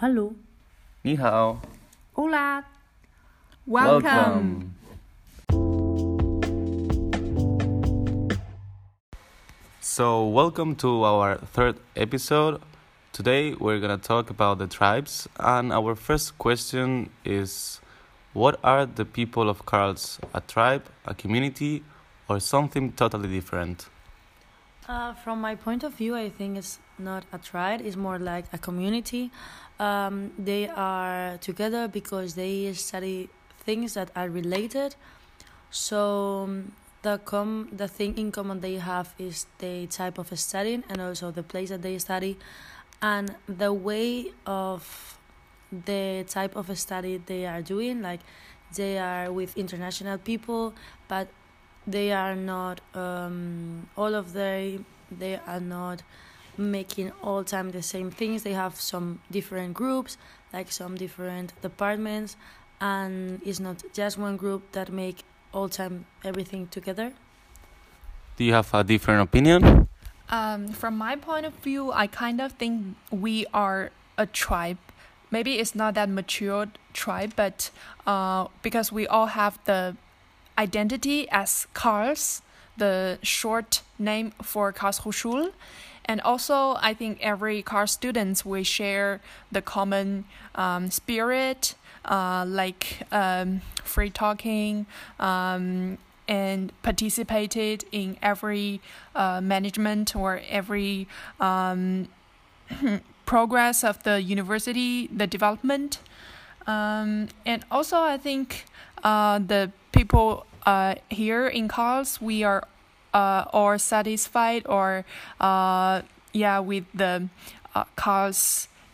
Hello. 你好 Hola. Welcome. So, welcome to our third episode. Today, we're gonna talk about the tribes, and our first question is What are the people of Karls? A tribe, a community, or something totally different? Uh, from my point of view, I think it's not a tribe. It's more like a community. Um, they are together because they study things that are related. So um, the com the thing in common they have is the type of studying and also the place that they study, and the way of the type of study they are doing. Like they are with international people, but they are not um, all of they they are not making all time the same things they have some different groups like some different departments and it's not just one group that make all time everything together Do you have a different opinion? Um, from my point of view, I kind of think we are a tribe. Maybe it's not that matured tribe, but uh, because we all have the identity as Karls, the short name for Karlsruhe. And also, I think every car students we share the common um, spirit, uh, like um, free talking, um, and participated in every uh, management or every um, progress of the university, the development. Um, and also, I think uh, the people uh, here in Karls, we are uh, satisfied or uh, yeah with the uh,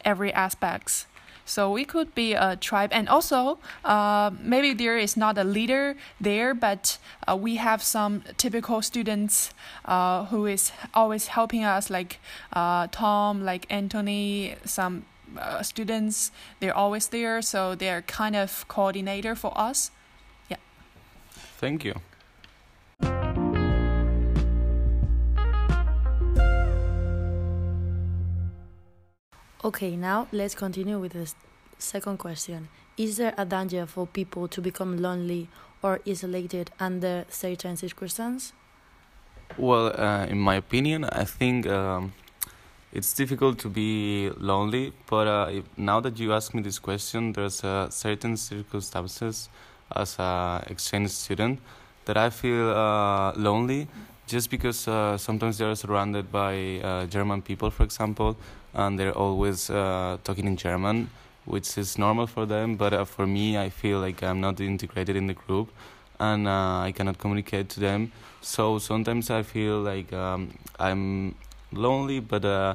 every aspects. So we could be a tribe, and also uh, maybe there is not a leader there, but uh, we have some typical students uh, who is always helping us, like uh, Tom, like Anthony, some uh, students. They're always there, so they're kind of coordinator for us. Yeah. Thank you. okay now let's continue with the second question is there a danger for people to become lonely or isolated under certain circumstances Well, uh, in my opinion, I think um, it's difficult to be lonely. But uh, if, now that you ask me this question, there's uh, certain circumstances as a exchange student that I feel uh, lonely, just because uh, sometimes they're surrounded by uh, German people, for example, and they're always uh, talking in German, which is normal for them. But uh, for me, I feel like I'm not integrated in the group, and uh, I cannot communicate to them. So sometimes I feel like um, I'm lonely, but uh,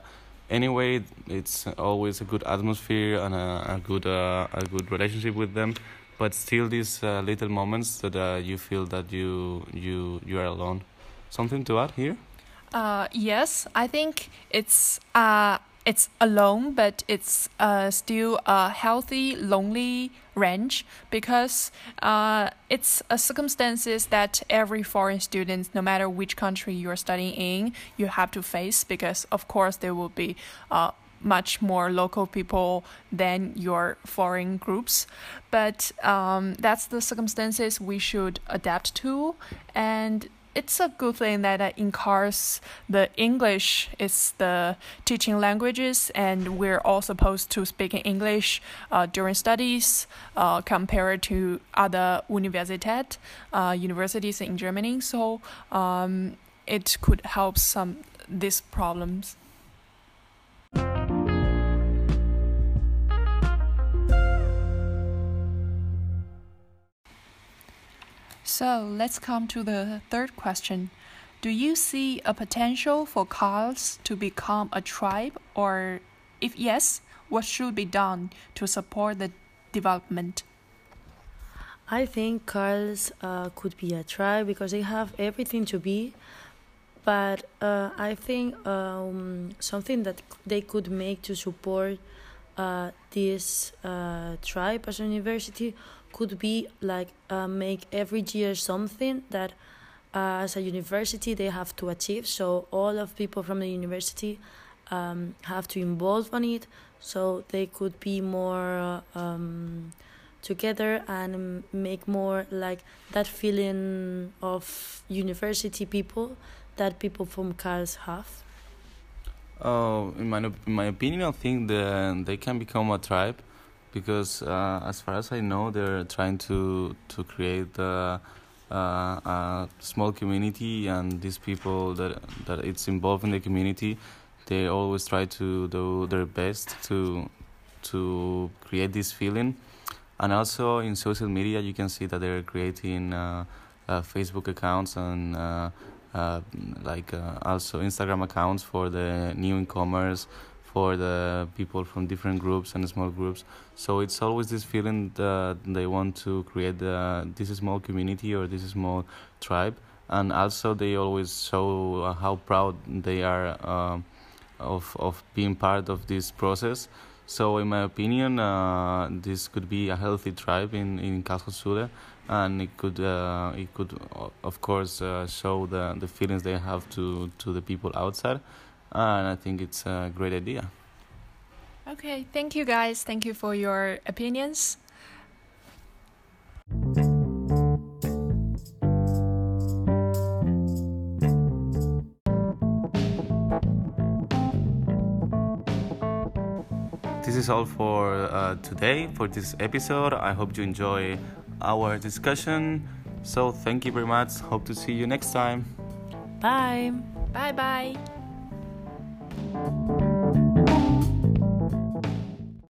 anyway, it's always a good atmosphere and a, a good uh, a good relationship with them. But still, these uh, little moments that uh, you feel that you you you are alone. Something to add here? Uh, yes, I think it's uh, it's alone, but it's uh, still a healthy, lonely range because uh, it's a circumstances that every foreign student, no matter which country you're studying in, you have to face because of course there will be uh, much more local people than your foreign groups. But um, that's the circumstances we should adapt to and it's a good thing that uh, in Karls the english is the teaching languages and we're all supposed to speak in english uh, during studies uh, compared to other universität uh, universities in germany. So um, it could help some these problems So let's come to the third question. Do you see a potential for Karls to become a tribe, or if yes, what should be done to support the development? I think Karls uh, could be a tribe because they have everything to be, but uh, I think um, something that they could make to support uh, this uh, tribe as a university could be like uh, make every year something that uh, as a university they have to achieve. So all of people from the university um, have to involve on it so they could be more um, together and make more like that feeling of university people that people from Karls have? Oh, in my in my opinion, I think that they can become a tribe because, uh, as far as I know, they're trying to to create a, uh, a small community, and these people that that it's involved in the community, they always try to do their best to to create this feeling. And also in social media you can see that they're creating uh, uh, facebook accounts and uh, uh like uh, also instagram accounts for the new incomers for the people from different groups and small groups. So it's always this feeling that they want to create the, this small community or this small tribe. And also they always show uh, how proud they are of of being part of this process. So, in my opinion, uh, this could be a healthy tribe in in Karlsruhe, and it could uh, it could of course uh, show the the feelings they have to to the people outside, and I think it's a great idea. Okay, thank you guys. Thank you for your opinions. this is all for uh, today, for this episode. I hope you enjoy our discussion. So, thank you very much. Hope to see you next time. Bye. Bye bye. Thank you.